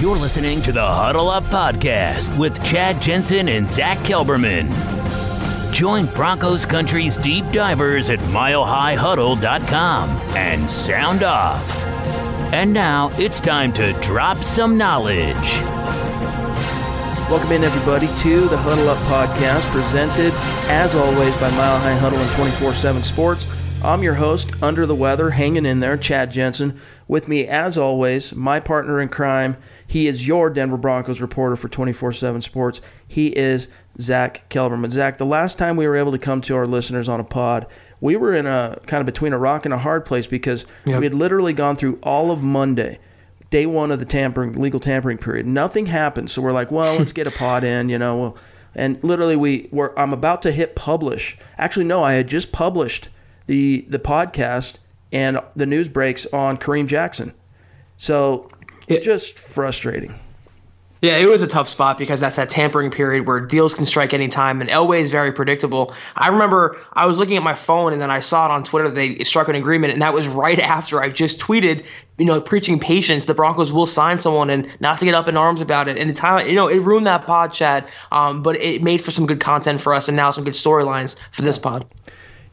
You're listening to the Huddle Up Podcast with Chad Jensen and Zach Kelberman. Join Broncos Country's deep divers at milehighhuddle.com and sound off. And now it's time to drop some knowledge. Welcome in, everybody, to the Huddle Up Podcast, presented, as always, by Mile High Huddle and 24 7 Sports. I'm your host, under the weather, hanging in there, Chad Jensen. With me, as always, my partner in crime. He is your Denver Broncos reporter for 24 7 Sports. He is Zach Kelberman. Zach, the last time we were able to come to our listeners on a pod, we were in a kind of between a rock and a hard place because Yep. we had literally gone through all of Monday, day one of the tampering, legal tampering period. Nothing happened. So we're like, well, let's get a pod in, you know. And literally, we were. I'm about to hit publish. Actually, no, I had just published the the podcast, and the news breaks on Kareem Jackson. So It- just frustrating. Yeah, it was a tough spot because that's that tampering period where deals can strike any time, and Elway is very predictable. I remember I was looking at my phone and then I saw it on Twitter they struck an agreement, and that was right after I just tweeted, you know, preaching patience. The Broncos will sign someone, and not to get up in arms about it. And it's you know it ruined that pod chat, um, but it made for some good content for us, and now some good storylines for this pod.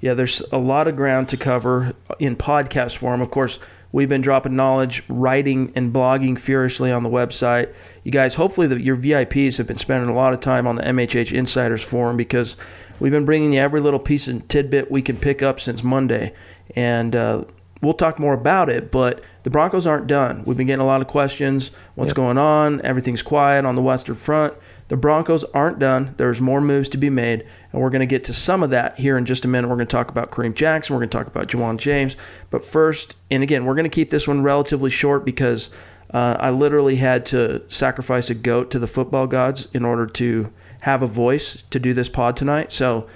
Yeah, there's a lot of ground to cover in podcast form. Of course, we've been dropping knowledge, writing, and blogging furiously on the website. You guys, hopefully, the, your VIPs have been spending a lot of time on the MHH Insiders Forum because we've been bringing you every little piece and tidbit we can pick up since Monday. And uh, we'll talk more about it, but the Broncos aren't done. We've been getting a lot of questions. What's going on? Everything's quiet on the Western Front. The Broncos aren't done. There's more moves to be made, and we're going to get to some of that here in just a minute. We're going to talk about Kareem Jackson. We're going to talk about Ja'Wuan James. But first, and again, we're going to keep this one relatively short because uh, I literally had to sacrifice a goat to the football gods in order to have a voice to do this pod tonight. So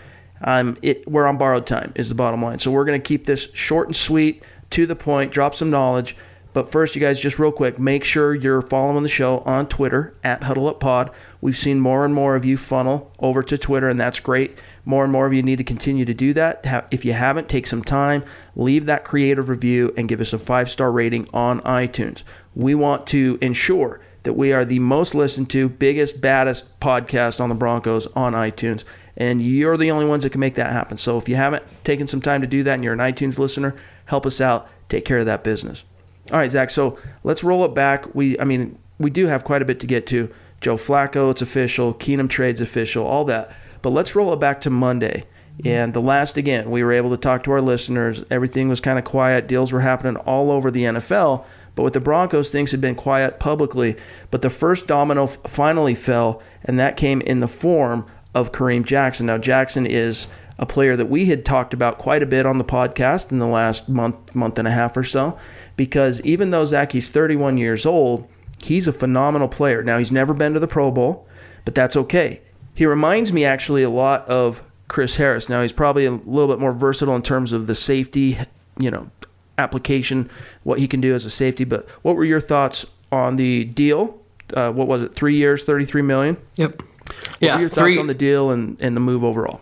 um, it, we're on borrowed time, is the bottom line. So we're going to keep this short and sweet, to the point, drop some knowledge. But first, you guys, just real quick, make sure you're following the show on Twitter at HuddleUpPod. We've seen more and more of you funnel over to Twitter, and that's great. More and more of you need to continue to do that. If you haven't, take some time, leave that creative review, and give us a five star rating on iTunes. We want to ensure that we are the most listened to, biggest, baddest podcast on the Broncos on iTunes. And you're the only ones that can make that happen. So if you haven't taken some time to do that and you're an iTunes listener, help us out. Take care of that business. All right, Zach. So let's roll it back. We, I mean, we do have quite a bit to get to. Joe Flacco, it's official. Keenum trades official. All that. But let's roll it back to Monday. And the last again, we were able to talk to our listeners. Everything was kind of quiet. Deals were happening all over the NFL. But with the Broncos, things had been quiet publicly. But the first domino finally fell, and that came in the form of Kareem Jackson. Now, Jackson is a player that we had talked about quite a bit on the podcast in the last month, month and a half or so, because even though Zach, he's 31 years old, he's a phenomenal player. Now, he's never been to the Pro Bowl, but that's okay. He reminds me actually a lot of Chris Harris. Now, he's probably a little bit more versatile in terms of the safety, you know, application, what he can do as a safety. But what were your thoughts on the deal? Uh, what was it? Three years, 33 million. Yep. What yeah. were your thoughts three- on the deal and, and the move overall?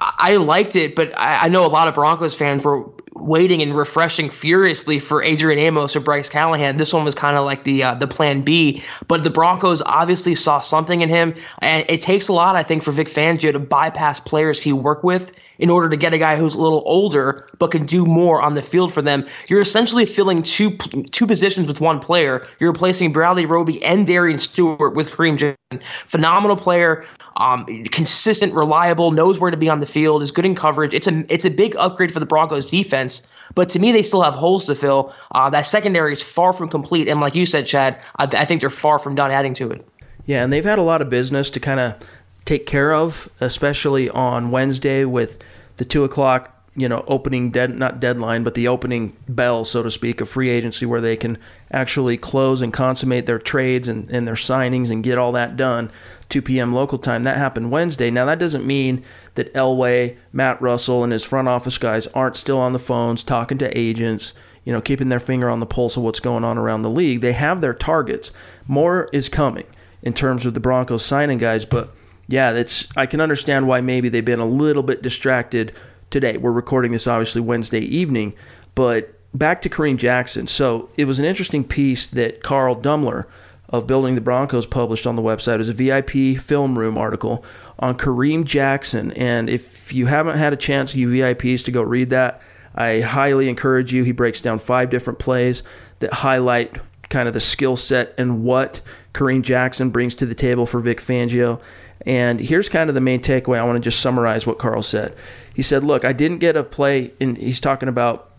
I liked it, but I, I know a lot of Broncos fans were waiting and refreshing furiously for Adrian Amos or Bryce Callahan. This one was kind of like the uh, the plan B, but the Broncos obviously saw something in him, and it takes a lot, I think, for Vic Fangio to bypass players he worked with in order to get a guy who's a little older but can do more on the field for them. You're essentially filling two two positions with one player. You're replacing Bradley Roby and Darian Stewart with Kareem Jackson. Phenomenal player, um, consistent, reliable, knows where to be on the field, is good in coverage. It's a it's a big upgrade for the Broncos defense. But to me, they still have holes to fill. Uh, that secondary is far from complete, and like you said, Chad, I, I think they're far from done adding to it. Yeah, and they've had a lot of business to kind of take care of, especially on Wednesday with the two o'clock you know opening dead not deadline but the opening bell so to speak of free agency where they can actually close and consummate their trades and, and their signings and get all that done 2 p.m local time. That happened wednesday. Now that doesn't mean that elway matt russell and his front office guys aren't still on the phones talking to agents you know keeping their finger on the pulse of what's going on around the league. They have their targets. More is coming in terms of the broncos signing guys but yeah that's i can understand why maybe they've been a little bit distracted today. We're recording this obviously Wednesday evening, but back to Kareem Jackson. So it was an interesting piece that Carl Dummler of Building the Broncos published on the website. It was a VIP film room article on Kareem Jackson. And if you haven't had a chance, you VIPs, to go read that, I highly encourage you. He breaks down five different plays that highlight kind of the skill set and what Kareem Jackson brings to the table for Vic Fangio. And here's kind of the main takeaway. I want to just summarize what Carl said. He said, Look, I didn't get a play, and he's talking about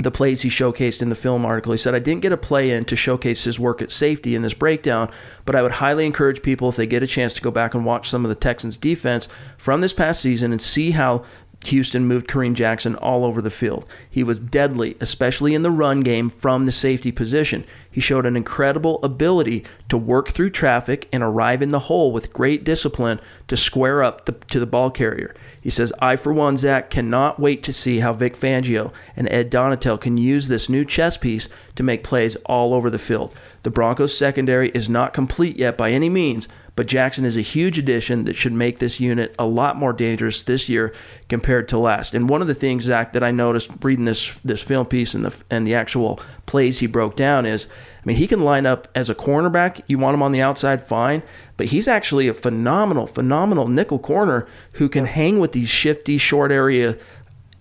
the plays he showcased in the film article. He said, I didn't get a play in to showcase his work at safety in this breakdown, but I would highly encourage people, if they get a chance, to go back and watch some of the Texans' defense from this past season and see how Houston moved Kareem Jackson all over the field. He was deadly, especially in the run game from the safety position. He showed an incredible ability to work through traffic and arrive in the hole with great discipline to square up the, to the ball carrier. He says, I, for one, Zach, cannot wait to see how Vic Fangio and Ed Donatell can use this new chess piece to make plays all over the field. The Broncos secondary is not complete yet by any means, but Jackson is a huge addition that should make this unit a lot more dangerous this year compared to last. And one of the things, Zach, that I noticed reading this this film piece and the and the actual plays he broke down is, I mean, he can line up as a cornerback. You want him on the outside, fine, but he's actually a phenomenal, phenomenal nickel corner who can hang with these shifty, short area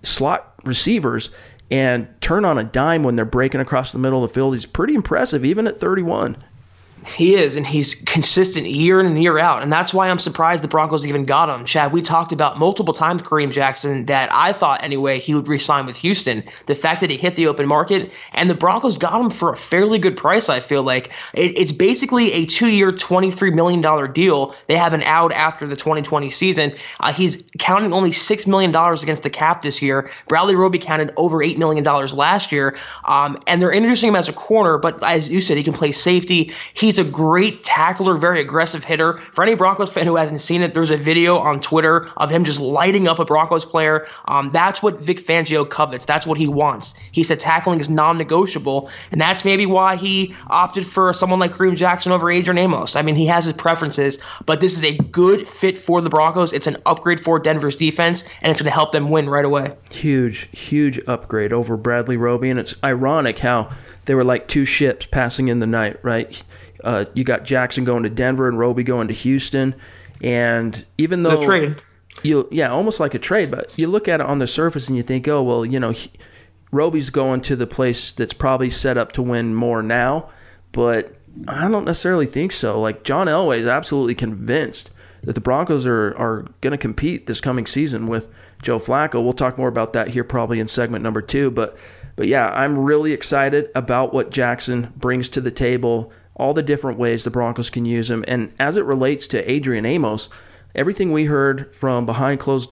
slot receivers and turn on a dime when they're breaking across the middle of the field. He's pretty impressive, even at 31. He is, and he's consistent year in and year out. And that's why I'm surprised the Broncos even got him. Chad, we talked about multiple times Kareem Jackson that I thought anyway he would resign with Houston. The fact that he hit the open market and the Broncos got him for a fairly good price, I feel like. It, it's basically a two year, $23 million deal. They have an out after the 2020 season. Uh, he's counting only $6 million against the cap this year. Bradley Roby counted over $8 million last year. Um, and they're introducing him as a corner, but as you said, he can play safety. He's He's a great tackler, very aggressive hitter. For any Broncos fan who hasn't seen it, there's a video on Twitter of him just lighting up a Broncos player. Um, that's what Vic Fangio covets. That's what he wants. He said tackling is non-negotiable, and that's maybe why he opted for someone like Kareem Jackson over Adrian Amos. I mean, he has his preferences, but this is a good fit for the Broncos. It's an upgrade for Denver's defense, and it's going to help them win right away. Huge, huge upgrade over Bradley Roby, and it's ironic how they were like two ships passing in the night, right? Uh, you got Jackson going to Denver and Roby going to Houston, and even though the trade, you yeah, almost like a trade, but you look at it on the surface and you think, oh well, you know, he, Roby's going to the place that's probably set up to win more now, but I don't necessarily think so. Like John Elway is absolutely convinced that the Broncos are are going to compete this coming season with Joe Flacco. We'll talk more about that here probably in segment number two, but but yeah, I'm really excited about what Jackson brings to the table all the different ways the Broncos can use him. And as it relates to Adrian Amos, everything we heard from behind closed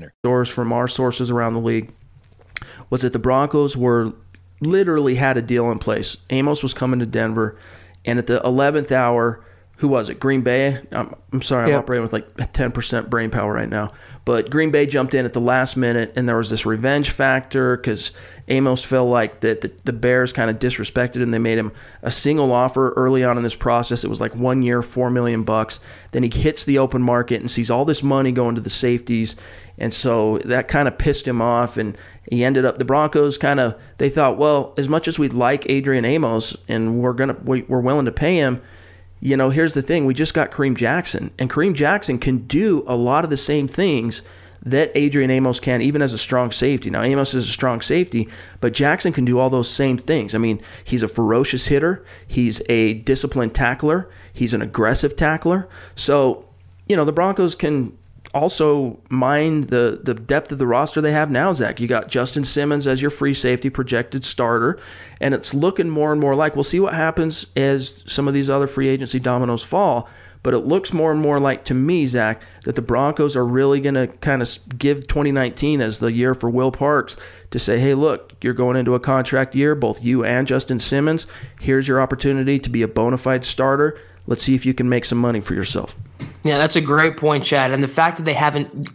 winner. Source from our sources around the league was that the Broncos were literally had a deal in place. Amos was coming to Denver, and at the 11th hour, who was it? Green Bay. I'm, I'm sorry, I'm Yep. operating with like 10% brain power right now. But Green Bay jumped in at the last minute, and there was this revenge factor because Amos felt like that the, the Bears kind of disrespected him. They made him a single offer early on in this process. It was like one year, four million bucks. Then he hits the open market and sees all this money going to the safeties, and so that kind of pissed him off. And he ended up the Broncos kind of they thought, well, as much as we'd like Adrian Amos, and we're gonna we, we're willing to pay him you know, here's the thing: we just got Kareem Jackson, and Kareem Jackson can do a lot of the same things that Adrian Amos can, even as a strong safety. Now, Amos is a strong safety, but Jackson can do all those same things. I mean, he's a ferocious hitter, he's a disciplined tackler, he's an aggressive tackler. So, you know, the Broncos can also mind the the depth of the roster they have now, Zach. You got Justin Simmons as your free safety projected starter, and it's looking more and more like we'll see what happens as some of these other free agency dominoes fall. But it looks more and more like to me, Zach, that the Broncos are really going to kind of give 2019 as the year for Will Parks to say, hey, look, you're going into a contract year, both you and Justin Simmons. Here's your opportunity to be a bona fide starter. Let's see if you can make some money for yourself. Yeah, that's a great point, Chad. And the fact that they haven't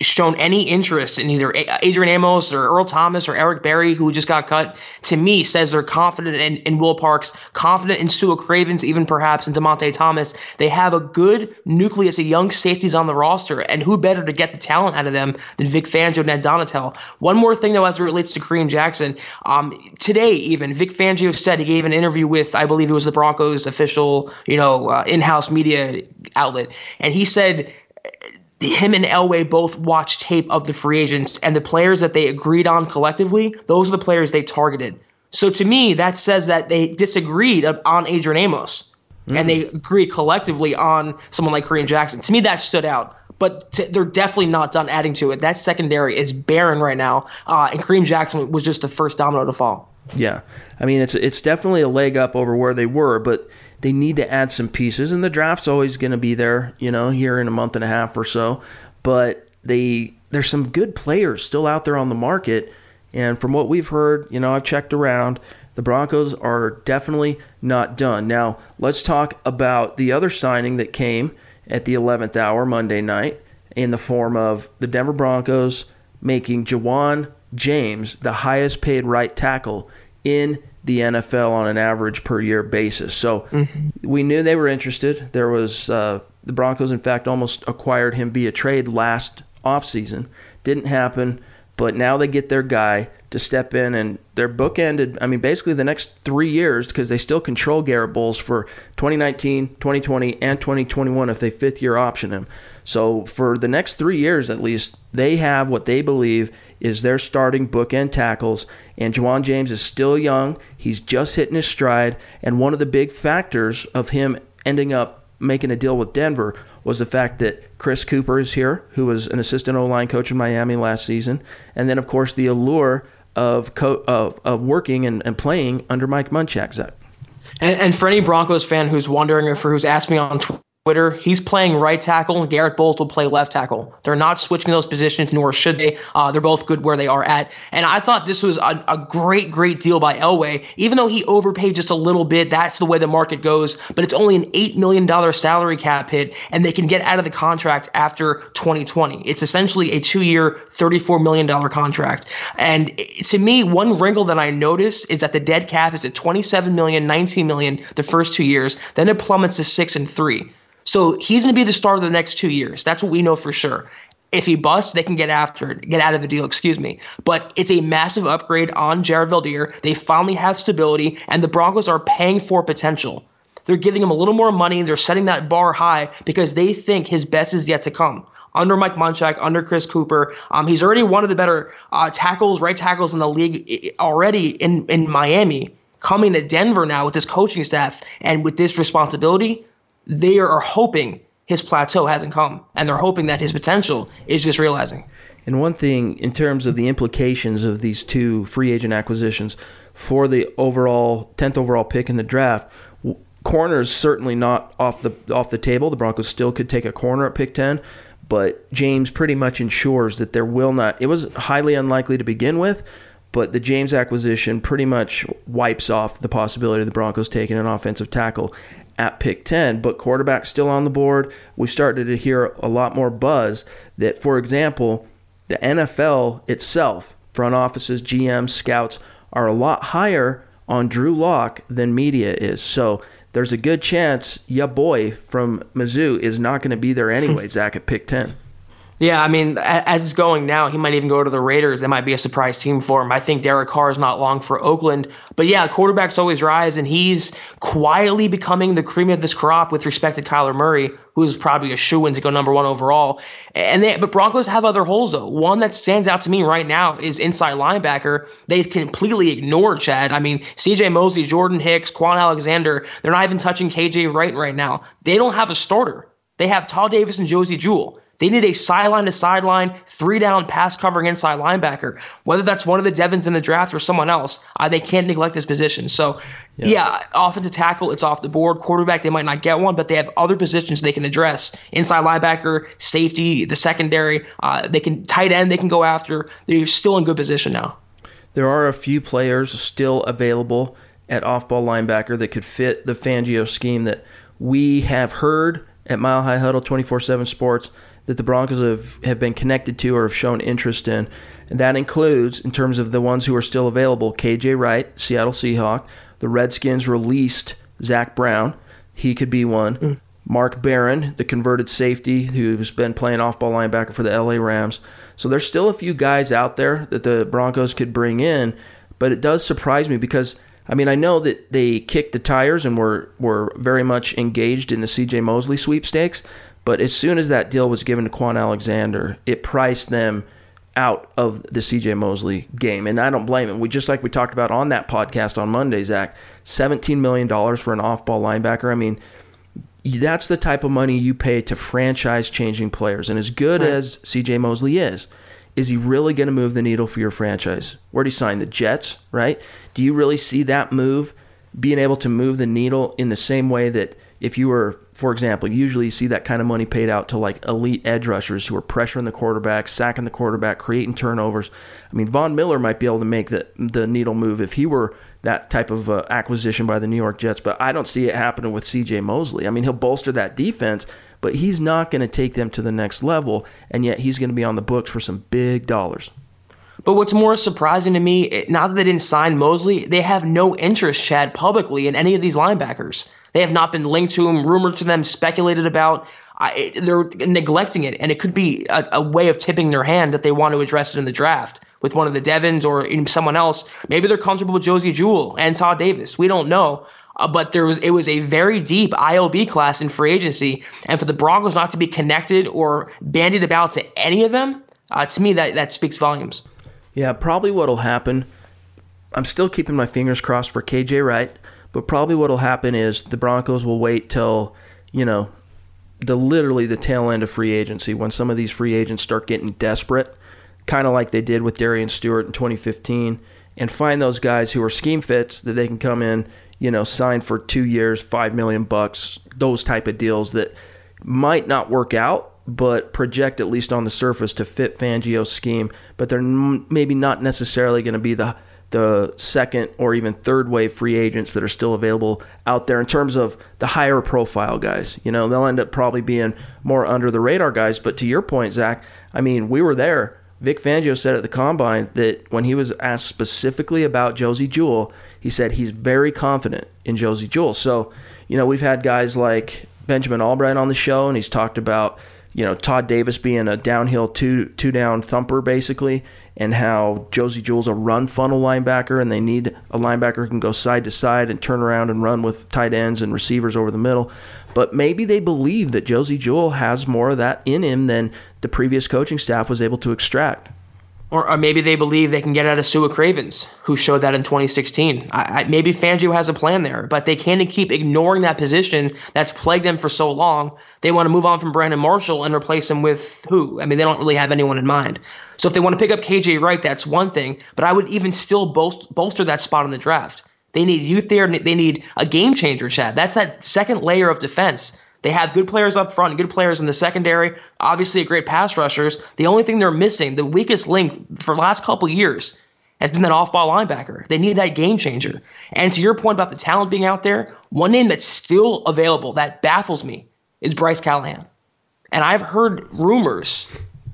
shown any interest in either Adrian Amos or Earl Thomas or Eric Berry, who just got cut, to me says they're confident in, in Will Parks, confident in Sua Cravens, even perhaps in Dymonte Thomas. They have a good nucleus of young safeties on the roster, and who better to get the talent out of them than Vic Fangio and Ed Donatell? One more thing, though, as it relates to Kareem Jackson. Um, today, even, Vic Fangio said he gave an interview with, I believe it was the Broncos official, you know, uh, in-house media outlet, and he said him and Elway both watched tape of the free agents and the players that they agreed on collectively, those are the players they targeted. So to me, that says that they disagreed on Adrian Amos and they agreed collectively on someone like Kareem Jackson. To me, that stood out. But they're definitely not done adding to it. That secondary is barren right now, uh, and Kareem Jackson was just the first domino to fall. Yeah, I mean it's it's definitely a leg up over where they were, but they need to add some pieces, and the draft's always going to be there, you know, here in a month and a half or so. But they there's some good players still out there on the market, and from what we've heard, you know, I've checked around. The Broncos are definitely not done. Now, let's talk about the other signing that came at the 11th hour Monday night in the form of the Denver Broncos making Ja'Wuan James the highest paid right tackle in the NFL on an average per year basis. So we knew they were interested. There was uh, the Broncos, in fact, almost acquired him via trade last offseason. Didn't happen, but now they get their guy to step in, and they're bookended. I mean, basically the next three years because they still control Garett Bolles for 2019, 2020, and 2021 if they fifth year option him. So for the next three years at least, they have what they believe is their starting book bookend tackles. And Ja'Wuan James is still young. He's just hitting his stride. And one of the big factors of him ending up making a deal with Denver was the fact that Chris Kuper is here, who was an assistant O line coach in Miami last season. And then, of course, the allure of co- of, of working and, and playing under Mike Munchak. Zach. And, and for any Broncos fan who's wondering or for who's asked me on Twitter, he's playing right tackle, and Garett Bolles will play left tackle. They're not switching those positions, nor should they. Uh, they're both good where they are at. And I thought this was a, a great, great deal by Elway. Even though he overpaid just a little bit, that's the way the market goes. But it's only an $8 million salary cap hit, and they can get out of the contract after 2020. It's essentially a two year, $34 million contract. And to me, one wrinkle that I noticed is that the dead cap is at 27 million, 19 million the first two years. Then it plummets to six and three. So he's going to be the star of the next two years. That's what we know for sure. If he busts, they can get after it, get out of the deal, excuse me. But it's a massive upgrade on Jared Veldheer. They finally have stability, and the Broncos are paying for potential. They're giving him a little more money. They're setting that bar high because they think his best is yet to come. Under Mike Munchak, under Chris Kuper, um, he's already one of the better uh, tackles, right tackles in the league already in, in Miami. Coming to Denver now with this coaching staff and with this responsibility, they are hoping his plateau hasn't come, and they're hoping that his potential is just realizing. And one thing in terms of the implications of these two free agent acquisitions for the overall 10th overall pick in the draft, w- corner is certainly not off the off the table. The Broncos still could take a corner at pick 10, but James pretty much ensures that there will not. It was highly unlikely to begin with, but the James acquisition pretty much wipes off the possibility of the Broncos taking an offensive tackle at pick 10, but quarterback still on the board. We started to hear a lot more buzz that, for example, the NFL itself, front offices, GMs, scouts, are a lot higher on Drew Lock than media is. So there's a good chance ya boy from Mizzou is not going to be there anyway, Zach, at pick 10. Yeah, I mean, as it's going now, he might even go to the Raiders. That might be a surprise team for him. I think Derek Carr is not long for Oakland. But yeah, quarterbacks always rise, and he's quietly becoming the cream of this crop with respect to Kyler Murray, who is probably a shoe in to go number one overall. And they, but Broncos have other holes though. One that stands out to me right now is inside linebacker. They completely ignored Chad. I mean, C.J. Mosley, Jordan Hicks, Kwon Alexander. They're not even touching K.J. Wright right now. They don't have a starter. They have Todd Davis and Josey Jewell. They need a sideline to sideline, three down pass covering inside linebacker. Whether that's one of the Devons in the draft or someone else, uh, they can't neglect this position. So, yeah. yeah, offensive tackle, it's off the board. Quarterback, they might not get one, but they have other positions they can address. Inside linebacker, safety, the secondary, uh, they can tight end, they can go after. They're still in good position now. There are a few players still available at off ball linebacker that could fit the Fangio scheme that we have heard at Mile High Huddle 24 7 Sports that the Broncos have, have been connected to or have shown interest in. And that includes, in terms of the ones who are still available, KJ Wright, Seattle Seahawk. The Redskins released Zach Brown. He could be one. Mm. Mark Barron, the converted safety who's been playing off ball linebacker for the LA Rams. So there's still a few guys out there that the Broncos could bring in, but it does surprise me because I mean I know that they kicked the tires and were were very much engaged in the CJ Mosley sweepstakes, but as soon as that deal was given to Kwon Alexander, it priced them out of the CJ Mosley game. And I don't blame him. We just like we talked about on that podcast on Monday, Zach, $17 million for an off ball linebacker. I mean, that's the type of money you pay to franchise changing players. And as good right. as CJ Mosley is, is he really going to move the needle for your franchise? Where do you sign? The Jets, right? Do you really see that move being able to move the needle in the same way that if you were, for example, usually you see that kind of money paid out to like elite edge rushers who are pressuring the quarterback, sacking the quarterback, creating turnovers. I mean, Von Miller might be able to make the the needle move if he were that type of uh, acquisition by the New York Jets, but I don't see it happening with C.J. Mosley. I mean, he'll bolster that defense, but he's not going to take them to the next level, and yet he's going to be on the books for some big dollars. But what's more surprising to me, now that they didn't sign Mosley, they have no interest, Chad, publicly in any of these linebackers. They have not been linked to him, rumored to them, speculated about. I, they're neglecting it, and it could be a, a, way of tipping their hand that they want to address it in the draft with one of the Devons or someone else. Maybe they're comfortable with Josey Jewell and Todd Davis. We don't know. Uh, but there was it was a very deep ILB class in free agency, and for the Broncos not to be connected or bandied about to any of them, uh, to me that that speaks volumes. Yeah, probably what'll happen. I'm still keeping my fingers crossed for KJ Wright. But probably what'll happen is the Broncos will wait till, you know, the literally the tail end of free agency when some of these free agents start getting desperate, kind of like they did with Darian Stewart in 2015, and find those guys who are scheme fits that they can come in, you know, sign for two years, five million bucks, those type of deals that might not work out, but project at least on the surface to fit Fangio's scheme, but they're maybe not necessarily going to be the the second or even third wave free agents that are still available out there in terms of the higher profile guys. You know, they'll end up probably being more under the radar guys. But to your point, Zach, I mean, we were there. Vic Fangio said at the combine that when he was asked specifically about Josey Jewell, he said he's very confident in Josey Jewell. So, you know, we've had guys like Benjamin Albright on the show, and he's talked about you know Todd Davis being a downhill two two down thumper basically, and how Josey Jewell's a run funnel linebacker, and they need a linebacker who can go side to side and turn around and run with tight ends and receivers over the middle. But maybe they believe that Josey Jewell has more of that in him than the previous coaching staff was able to extract. Or, or maybe they believe they can get out of Sua Cravens, who showed that in 2016. I, I, maybe Fangio has a plan there, but they can't keep ignoring that position that's plagued them for so long. They want to move on from Brandon Marshall and replace him with who? I mean, they don't really have anyone in mind. So if they want to pick up KJ Wright, that's one thing. But I would even still bolster, bolster that spot in the draft. They need youth there. They need a game changer, Chad. That's that second layer of defense. They have good players up front, good players in the secondary. Obviously, a great pass rushers. The only thing they're missing, the weakest link for the last couple years, has been that off-ball linebacker. They need that game changer. And to your point about the talent being out there, one name that's still available that baffles me is Bryce Callahan. And I've heard rumors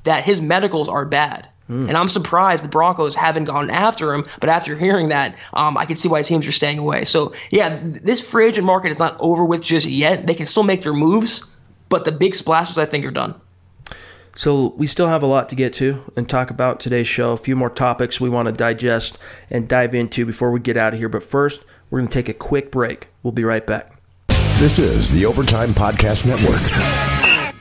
that his medicals are bad. Mm. And I'm surprised the Broncos haven't gone after him. But after hearing that, um, I can see why teams are staying away. So, yeah, th- this free agent market is not over with just yet. They can still make their moves, but the big splashes, I think, are done. So we still have a lot to get to and talk about today's show. A few more topics we want to digest and dive into before we get out of here. But first, we're going to take a quick break. We'll be right back. This is the Overtime Podcast Network.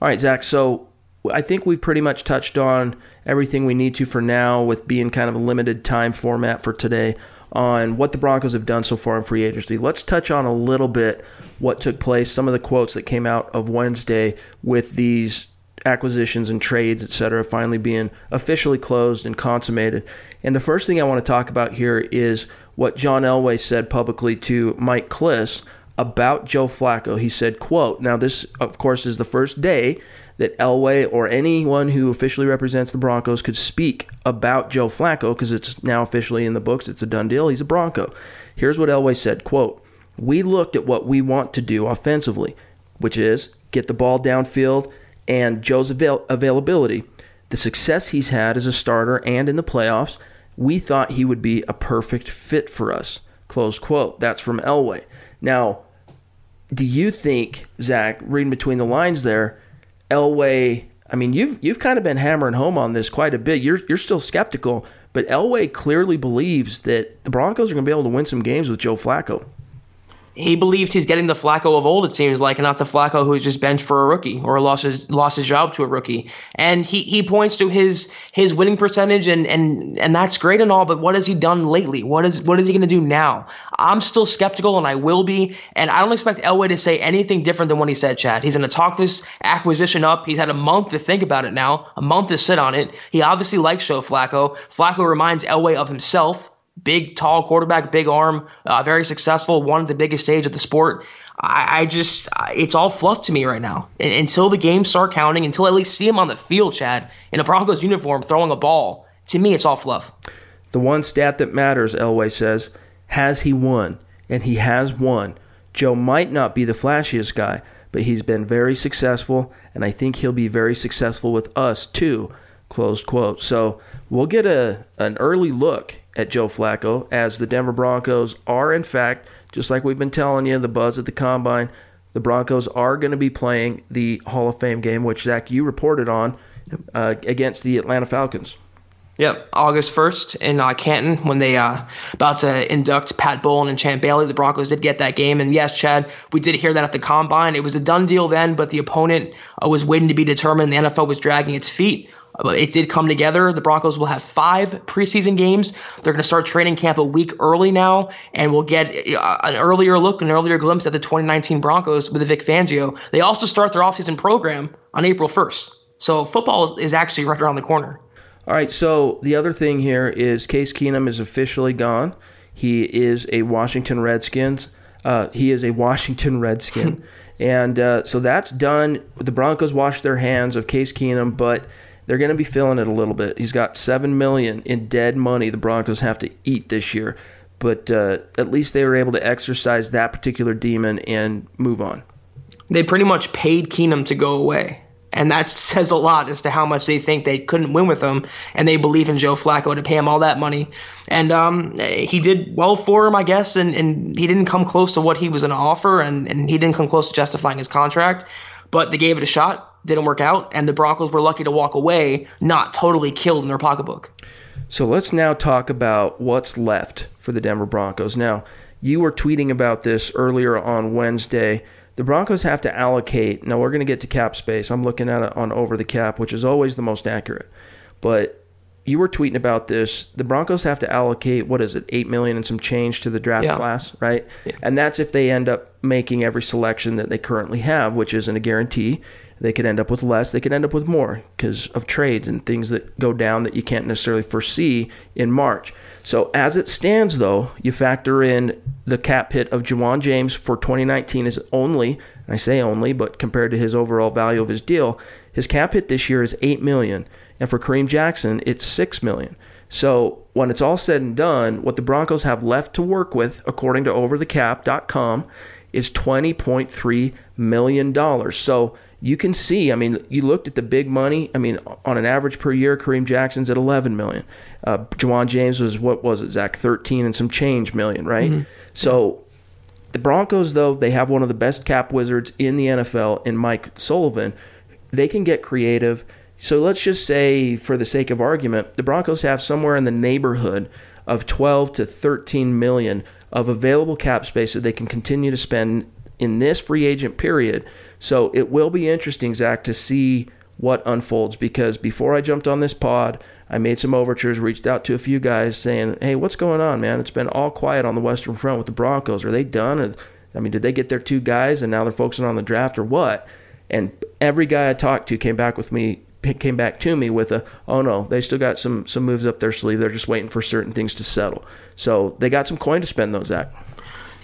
All right, Zach. So I think we've pretty much touched on everything we need to for now, with being kind of a limited time format for today on what the Broncos have done so far in free agency. Let's touch on a little bit what took place, some of the quotes that came out of Wednesday with these acquisitions and trades, et cetera, finally being officially closed and consummated. And the first thing I want to talk about here is what John Elway said publicly to Mike Klis about Joe Flacco. He said, quote, now this, of course, is the first day that Elway or anyone who officially represents the Broncos could speak about Joe Flacco because it's now officially in the books. It's a done deal. He's a Bronco. Here's what Elway said, quote, we looked at what we want to do offensively, which is get the ball downfield and Joe's avail- availability, the success he's had as a starter and in the playoffs, we thought he would be a perfect fit for us. Close quote. That's from Elway. Now, do you think, Zach, reading between the lines there, Elway, I mean, you've you've kind of been hammering home on this quite a bit. You're you're still skeptical, but Elway clearly believes that the Broncos are going to be able to win some games with Joe Flacco he believed he's getting the Flacco of old, it seems like, and not the Flacco who's just benched for a rookie or lost his lost his job to a rookie. And he, he points to his his winning percentage and and and that's great and all, but what has he done lately? What is what is he gonna do now? I'm still skeptical and I will be, and I don't expect Elway to say anything different than what he said, Chad. He's gonna talk this acquisition up. He's had a month to think about it now, a month to sit on it. He obviously likes Joe Flacco. Flacco reminds Elway of himself big, tall quarterback, big arm, uh, very successful, won at the biggest stage of the sport. I, I just, it's all fluff to me right now. And, until the games start counting, until I at least see him on the field, Chad, in a Broncos uniform throwing a ball, to me, it's all fluff. The one stat that matters, Elway says, has he won? And he has won. Joe might not be the flashiest guy, but he's been very successful, and I think he'll be very successful with us too. Closed quote. So we'll get a an early look at Joe Flacco, as the Denver Broncos are, in fact, just like we've been telling you, the buzz at the combine, the Broncos are going to be playing the Hall of Fame game, which, Zach, you reported on uh, against the Atlanta Falcons. Yep, August 1st in uh, Canton when they uh, about to induct Pat Bowlen and Champ Bailey. The Broncos did get that game, and yes, Chad, we did hear that at the combine. It was a done deal then, but the opponent uh, was waiting to be determined. The NFL was dragging its feet. But it did come together. The Broncos will have five preseason games. They're going to start training camp a week early now, and we'll get uh, an earlier look, an earlier glimpse at the 2019 Broncos with Vic Fangio. They also start their offseason program on April 1st. So football is actually right around the corner. All right. So the other thing here is Case Keenum is officially gone. He is a Washington Redskins. Uh, he is a Washington Redskin. and uh, so that's done. The Broncos wash their hands of Case Keenum, but – they're going to be feeling it a little bit. He's got seven million in dead money the Broncos have to eat this year, but uh, at least they were able to exercise that particular demon and move on. They pretty much paid Keenum to go away. And that says a lot as to how much they think they couldn't win with him, and they believe in Joe Flacco to pay him all that money. And um, he did well for him, I guess, and, and he didn't come close to what he was going to offer, and, and he didn't come close to justifying his contract. But they gave it a shot didn't work out, and the Broncos were lucky to walk away, not totally killed in their pocketbook. So let's now talk about what's left for the Denver Broncos. Now, you were tweeting about this earlier on Wednesday. The Broncos have to allocate. Now, we're going to get to cap space. I'm looking at it on over the cap, which is always the most accurate. But you were tweeting about this. The Broncos have to allocate what is it, eight million and some change to the draft yeah. class, right? Yeah. And that's if they end up making every selection that they currently have, which isn't a guarantee. They could end up with less. They could end up with more because of trades and things that go down that you can't necessarily foresee in March. So as it stands, though, you factor in the cap hit of Ja'Wuan James for 2019 is only, I say only, but compared to his overall value of his deal, his cap hit this year is eight million, and for Kareem Jackson, it's six million. So when it's all said and done, what the Broncos have left to work with, according to overthecap.com, is $20.3 million. So you can see, I mean, you looked at the big money. I mean, on an average per year, Kareem Jackson's at 11 million. Uh, James was, what was it, Zach? 13 and some change million, right? Mm-hmm. So the Broncos, though, they have one of the best cap wizards in the NFL in Mike Sullivan. They can get creative. So let's just say, for the sake of argument, the Broncos have somewhere in the neighborhood of 12 to 13 million of available cap space that they can continue to spend in this free agent period. So it will be interesting, Zach, to see what unfolds because before I jumped on this pod, I made some overtures, reached out to a few guys saying, "Hey, what's going on, man? It's been all quiet on the Western Front with the Broncos. Are they done? I mean, did they get their two guys and now they're focusing on the draft or what?" And every guy I talked to came back with me came back to me with a, "Oh no, they still got some some moves up their sleeve. They're just waiting for certain things to settle." So they got some coin to spend, though, Zach.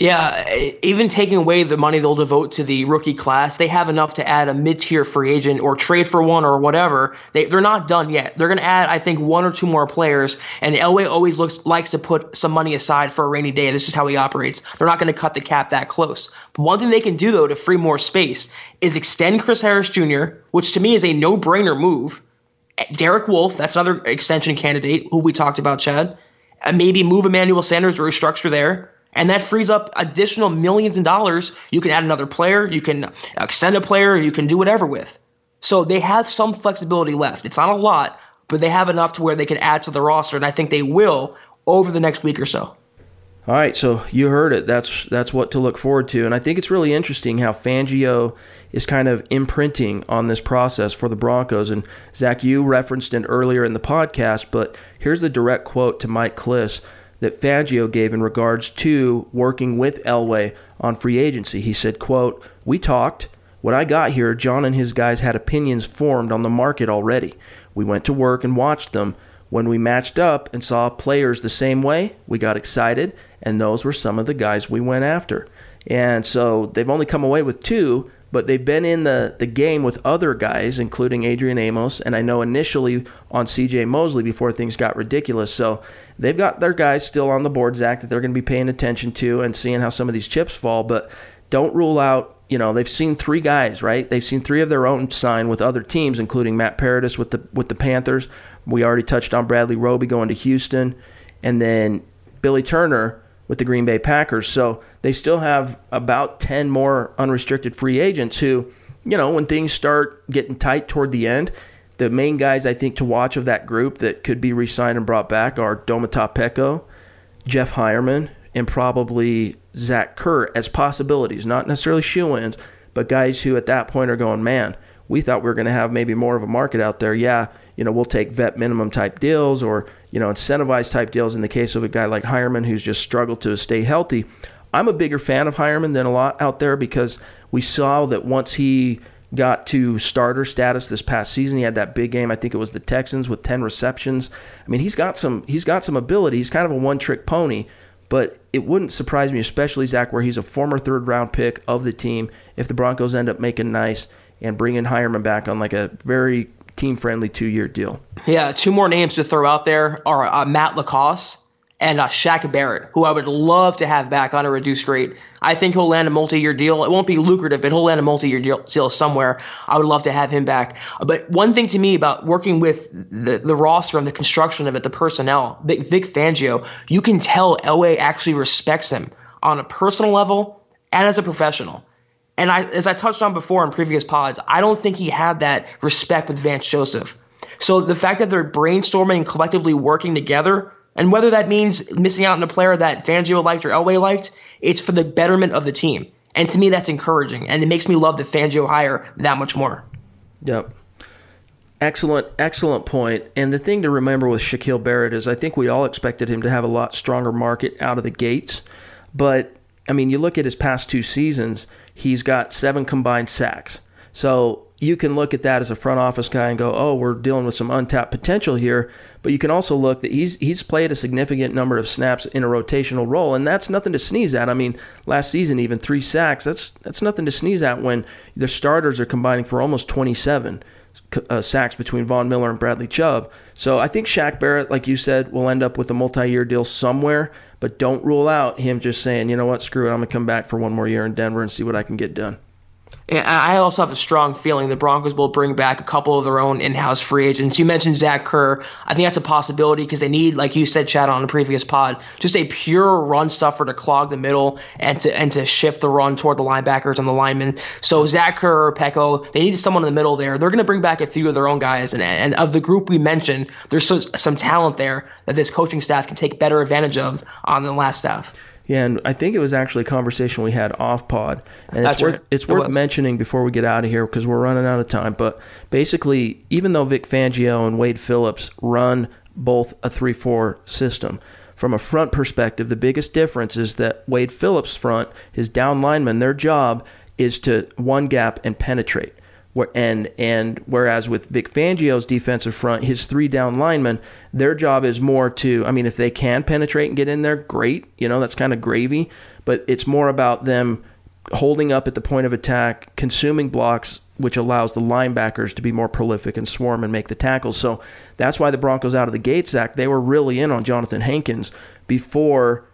Yeah, even taking away the money they'll devote to the rookie class, they have enough to add a mid-tier free agent or trade for one or whatever. They they're not done yet. They're going to add, I think, one or two more players. And Elway always looks likes to put some money aside for a rainy day. This is how he operates. They're not going to cut the cap that close. But one thing they can do though to free more space is extend Chris Harris Jr., which to me is a no-brainer move. Derek Wolfe, that's another extension candidate who we talked about, Chad. And maybe move Emmanuel Sanders or restructure there and that frees up additional millions of dollars. You can add another player, you can extend a player, you can do whatever with. So they have some flexibility left. It's not a lot, but they have enough to where they can add to the roster, and I think they will over the next week or so. All right, so you heard it. That's that's what to look forward to, and I think it's really interesting how Fangio is kind of imprinting on this process for the Broncos. And Zach, you referenced it earlier in the podcast, but here's the direct quote to Mike Klis that Fangio gave in regards to working with Elway on free agency. He said, quote, We talked. When I got here, John and his guys had opinions formed on the market already. We went to work and watched them. When we matched up and saw players the same way, we got excited, and those were some of the guys we went after. And so they've only come away with two, but they've been in the, the game with other guys, including Adrian Amos, and I know initially on CJ Mosley before things got ridiculous. So they've got their guys still on the board, Zach, that they're going to be paying attention to and seeing how some of these chips fall. But don't rule out, you know, they've seen three guys, right? They've seen three of their own sign with other teams, including Matt Paradis with the with the Panthers. We already touched on Bradley Roby going to Houston, and then Billy Turner with the Green Bay Packers. So they still have about 10 more unrestricted free agents who, you know, when things start getting tight toward the end, the main guys I think to watch of that group that could be re-signed and brought back are Domata Peko, Jeff Heuerman, and probably Zach Kerr as possibilities, not necessarily shoe-ins, but guys who at that point are going, man, we thought we were going to have maybe more of a market out there. Yeah, you know, we'll take vet minimum type deals or, you know, incentivized type deals in the case of a guy like Heuerman who's just struggled to stay healthy. I'm a bigger fan of Heuerman than a lot out there because we saw that once he got to starter status this past season. He had that big game. I think it was the Texans with 10 receptions. I mean, he's got some he's got some ability. He's kind of a one-trick pony, but it wouldn't surprise me, especially Zach, where he's a former third-round pick of the team. If the Broncos end up making nice and bringing Heuerman back on like a very team-friendly two-year deal. Yeah, two more names to throw out there are uh, Matt LaCosse and uh, Shaq Barrett, who I would love to have back on a reduced rate. I think he'll land a multi-year deal. It won't be lucrative, but he'll land a multi-year deal somewhere. I would love to have him back. But one thing to me about working with the, the roster and the construction of it, the personnel, Vic, Vic Fangio, you can tell Elway actually respects him on a personal level and as a professional. And I, as I touched on before in previous pods, I don't think he had that respect with Vance Joseph. So the fact that they're brainstorming and collectively working together and whether that means missing out on a player that Fangio liked or Elway liked, it's for the betterment of the team. And to me, that's encouraging. And it makes me love the Fangio hire that much more. Yep. Excellent, excellent point. And the thing to remember with Shaquille Barrett is I think we all expected him to have a lot stronger market out of the gates. But, I mean, you look at his past two seasons, he's got seven combined sacks. So you can look at that as a front office guy and go, "Oh, we're dealing with some untapped potential here." But you can also look that he's he's played a significant number of snaps in a rotational role, and that's nothing to sneeze at. I mean, last season even three sacks. That's that's nothing to sneeze at when the starters are combining for almost 27. uh, sacks between Von Miller and Bradley Chubb. So I think Shaq Barrett, like you said, will end up with a multi-year deal somewhere. But don't rule out him just saying, you know what, screw it, I'm gonna come back for one more year in Denver and see what I can get done. I also have a strong feeling the Broncos will bring back a couple of their own in-house free agents. You mentioned Zach Kerr. I think that's a possibility because they need, like you said, Chad, on the previous pod, just a pure run stuffer to clog the middle and to and to shift the run toward the linebackers and the linemen. So Zach Kerr Peko, they need someone in the middle there. They're going to bring back a few of their own guys, and, and of the group we mentioned, there's so, some talent there that this coaching staff can take better advantage of on the last staff. Yeah, and I think it was actually a conversation we had off pod, and it's worth it's worth it mentioning before we get out of here because we're running out of time. But basically, even though Vic Fangio and Wade Phillips run both a three-four system, from a front perspective, the biggest difference is that Wade Phillips' front, his down linemen, their job is to one gap and penetrate and and whereas with Vic Fangio's defensive front, his three down linemen, their job is more to I mean, if they can penetrate and get in there, great. You know, that's kind of gravy. But it's more about them holding up at the point of attack, consuming blocks, which allows the linebackers to be more prolific and swarm and make the tackles. So that's why the Broncos out of the gate, Zach, they were really in on Jonathan Hankins before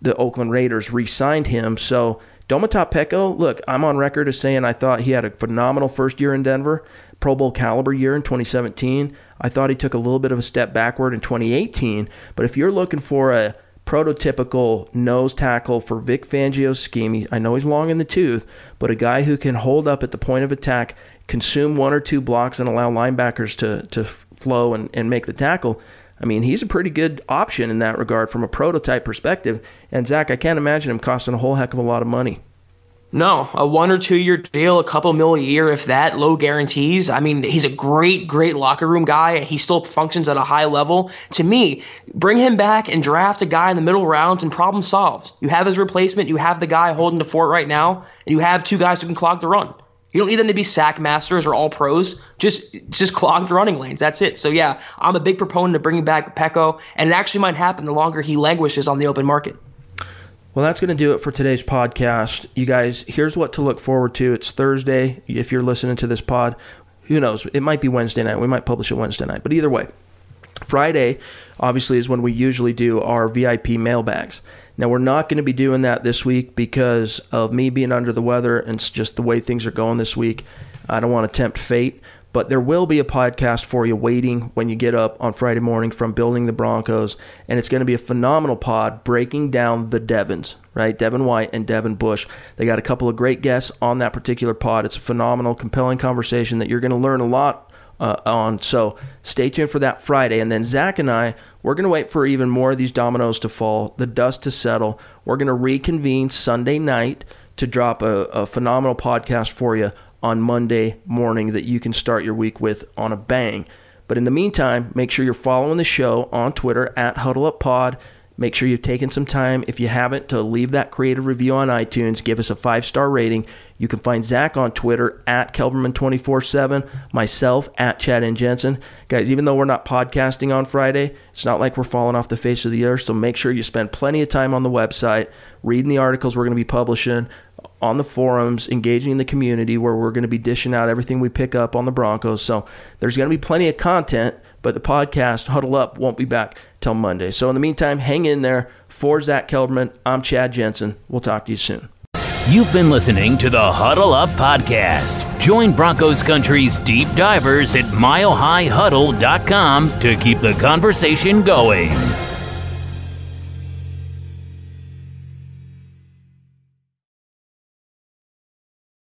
the Oakland Raiders re-signed him. So Domata Peko, look, I'm on record as saying I thought he had a phenomenal first year in Denver, Pro Bowl caliber year in 2017. I thought he took a little bit of a step backward in 2018. But if you're looking for a prototypical nose tackle for Vic Fangio's scheme, I know he's long in the tooth, but a guy who can hold up at the point of attack, consume one or two blocks, and allow linebackers to, to flow and, and make the tackle. I mean, he's a pretty good option in that regard from a prototype perspective. And Zach, I can't imagine him costing a whole heck of a lot of money. No, a one or two year deal, a couple mil a year, if that, low guarantees. I mean, he's a great, great locker room guy. He still functions at a high level. To me, bring him back and draft a guy in the middle rounds and problem solved. You have his replacement, you have the guy holding the fort right now, and you have two guys who can clog the run. You don't need them to be sack masters or all pros. Just just clog the running lanes. That's it. So yeah, I'm a big proponent of bringing back Peko, and it actually might happen the longer he languishes on the open market. Well, that's going to do it for today's podcast. You guys, here's what to look forward to. It's Thursday. If you're listening to this pod, who knows? It might be Wednesday night. We might publish it Wednesday night. But either way, Friday, obviously, is when we usually do our VIP mailbags. Now, we're not going to be doing that this week because of me being under the weather and just the way things are going this week. I don't want to tempt fate, but there will be a podcast for you waiting when you get up on Friday morning from Building the Broncos, and it's going to be a phenomenal pod breaking down the Devons, right? Devin White and Devin Bush. They got a couple of great guests on that particular pod. It's a phenomenal, compelling conversation that you're going to learn a lot uh, on. So stay tuned for that Friday. And then Zach and I, we're going to wait for even more of these dominoes to fall, the dust to settle. We're going to reconvene Sunday night to drop a, a phenomenal podcast for you on Monday morning that you can start your week with on a bang. But in the meantime, make sure you're following the show on Twitter at HuddleUpPod. Make sure you've taken some time, if you haven't, to leave that creative review on iTunes. Give us a five star rating. You can find Zach on Twitter at Kelberman247, myself at Chad and Jensen. Guys, even though we're not podcasting on Friday, it's not like we're falling off the face of the earth. So make sure you spend plenty of time on the website, reading the articles we're going to be publishing, on the forums, engaging in the community where we're going to be dishing out everything we pick up on the Broncos. So there's going to be plenty of content, but the podcast, Huddle Up, won't be back till Monday. So in the meantime, hang in there. For Zach Kelberman, I'm Chad Jensen. We'll talk to you soon. You've been listening to the Huddle Up Podcast. Join Broncos Country's deep divers at milehighhuddle.com to keep the conversation going.